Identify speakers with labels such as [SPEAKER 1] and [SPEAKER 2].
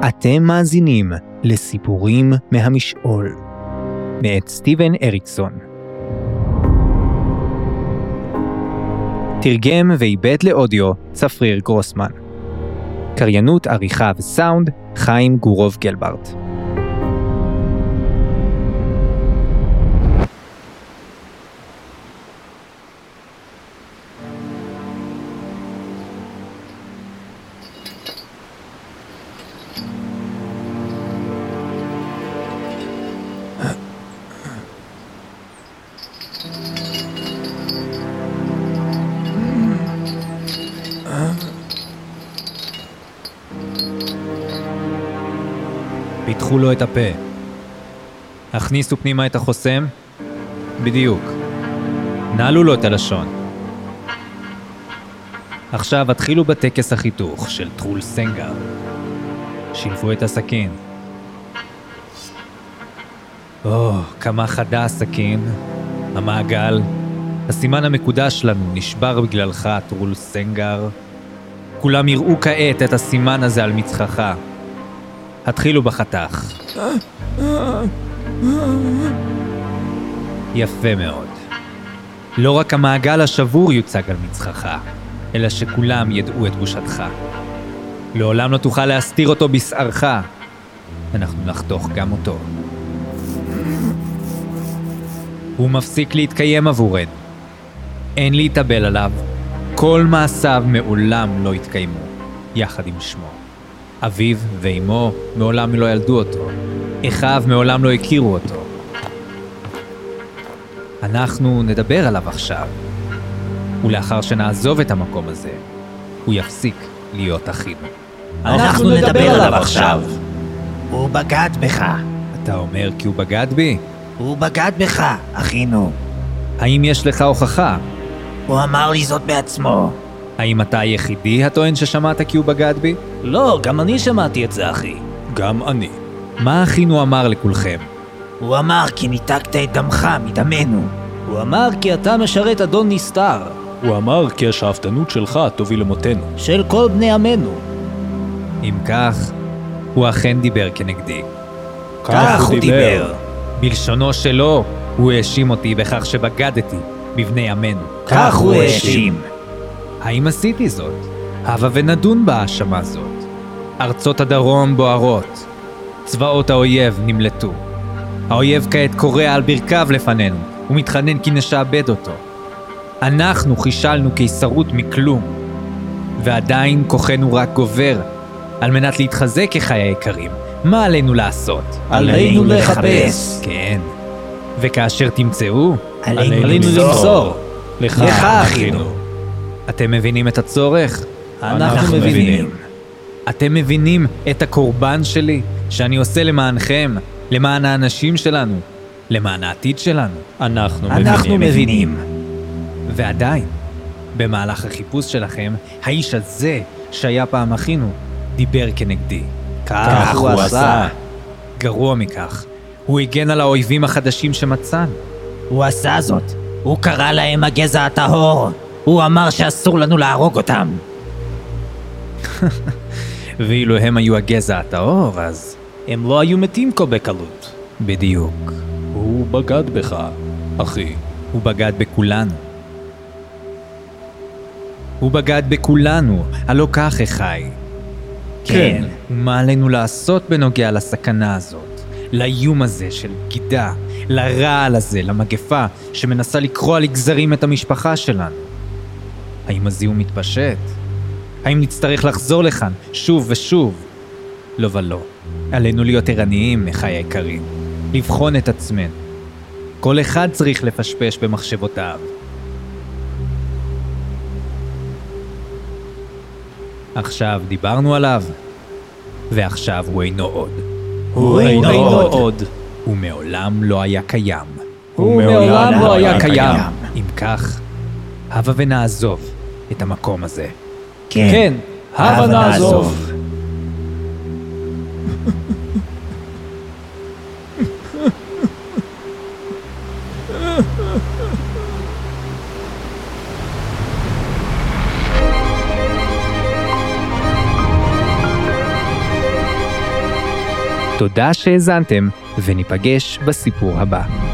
[SPEAKER 1] אתם מאזינים לסיפורים מהמשעול, מאת סטיבן אריקסון. תרגם ועיבד לאודיו צפריר גרוסמן. קריינות עריכה וסאונד חיים גורוב גלברט.
[SPEAKER 2] פתחו לו את הפה. הכניסו פנימה את החוסם? בדיוק. נעלו לו את הלשון. עכשיו התחילו בטקס החיתוך של טרול סנגר. שילבו את הסכין. או, כמה חדה הסכין, המעגל, הסימן המקודש לנו נשבר בגללך, טרול סנגר. כולם יראו כעת את הסימן הזה על מצחך. התחילו בחתך. יפה מאוד. לא רק המעגל השבור יוצג על מצחך, אלא שכולם ידעו את בושתך. לעולם לא תוכל להסתיר אותו בשערך. אנחנו נחתוך גם אותו. הוא מפסיק להתקיים עבורנו. אין להתאבל עליו. כל מעשיו מעולם לא התקיימו, יחד עם שמו. אביו ואימו מעולם לא ילדו אותו. אחיו מעולם לא הכירו אותו. אנחנו נדבר עליו עכשיו, ולאחר שנעזוב את המקום הזה, הוא יפסיק להיות אחינו.
[SPEAKER 3] אנחנו נדבר עליו עכשיו. הוא בגד בך.
[SPEAKER 2] אתה אומר כי הוא בגד בי?
[SPEAKER 3] הוא בגד בך, אחינו.
[SPEAKER 2] האם יש לך הוכחה?
[SPEAKER 3] הוא אמר לי זאת בעצמו.
[SPEAKER 2] האם אתה היחידי הטוען ששמעת כי הוא בגד בי?
[SPEAKER 4] לא, גם אני שמעתי את זה, אחי.
[SPEAKER 2] גם אני. מה אחינו אמר לכולכם?
[SPEAKER 3] הוא אמר כי ניתקת את דמך מדמנו.
[SPEAKER 4] הוא אמר כי אתה משרת אדון נסתר,
[SPEAKER 5] הוא אמר כי השאפתנות שלך תוביל למותנו.
[SPEAKER 4] של כל בני עמנו.
[SPEAKER 2] אם כך, הוא אכן דיבר כנגדי.
[SPEAKER 3] כך הוא דיבר.
[SPEAKER 2] בלשונו שלו, הוא האשים אותי בכך שבגדתי בבני עמנו.
[SPEAKER 3] כך הוא האשים.
[SPEAKER 2] האם עשיתי זאת? הבה ונדון בהאשמה זאת. ארצות הדרום בוערות. צבאות האויב נמלטו. האויב כעת קורע על ברכיו לפנינו, ומתחנן כי נשעבד אותו. אנחנו חישלנו קיסרות מכלום. ועדיין כוחנו רק גובר. על מנת להתחזק, אחי היקרים, מה עלינו לעשות?
[SPEAKER 4] עלינו לחפש.
[SPEAKER 2] כן. וכאשר תמצאו,
[SPEAKER 3] עלינו
[SPEAKER 4] עלינו
[SPEAKER 3] למסור.
[SPEAKER 2] לך,
[SPEAKER 3] אחינו.
[SPEAKER 2] אתם מבינים את הצורך?
[SPEAKER 4] אנחנו מבינים.
[SPEAKER 2] אתם מבינים את הקורבן שלי, שאני עושה למענכם, למען האנשים שלנו, למען העתיד שלנו.
[SPEAKER 5] אנחנו
[SPEAKER 3] אנחנו מבינים.
[SPEAKER 2] ועדיין, במהלך החיפוש שלכם, האיש הזה, שהיה פעם אחינו, דיבר כנגדי.
[SPEAKER 3] כך הוא עשה.
[SPEAKER 2] גרוע מכך, הוא הגן על האויבים החדשים שמצאנו.
[SPEAKER 3] הוא עשה זאת. הוא קרא להם הגזע הטהור. הוא אמר שאסור לנו להרוג אותם.
[SPEAKER 2] ואילו הם היו הגזע הטהור, אז
[SPEAKER 4] הם לא היו מתים כה בקלות.
[SPEAKER 2] בדיוק,
[SPEAKER 5] הוא בגד בך, אחי.
[SPEAKER 2] הוא בגד בכולנו. הוא בגד בכולנו, הלא כך אחי.
[SPEAKER 3] כן.
[SPEAKER 2] ומה עלינו לעשות בנוגע לסכנה הזאת? לאיום הזה של בגידה, לרעל הזה, למגפה שמנסה לקרוע לגזרים את המשפחה שלנו. האם הזיהום מתפשט? האם נצטרך לחזור לכאן שוב ושוב? לא ולא. עלינו להיות ערניים, אחי היקרים. לבחון את עצמנו. כל אחד צריך לפשפש במחשבותיו. עכשיו דיברנו עליו, ועכשיו הוא אינו עוד.
[SPEAKER 3] הוא
[SPEAKER 4] אינו. עוד.
[SPEAKER 2] הוא מעולם לא היה קיים.
[SPEAKER 4] הוא מעולם לא היה קיים.
[SPEAKER 2] אם כך, הבה ונעזוב את המקום הזה.
[SPEAKER 3] כן.
[SPEAKER 4] כן, הבה.
[SPEAKER 3] נעזוב.
[SPEAKER 2] תודה שהאזנתם, וניפגש בסיפור הבא.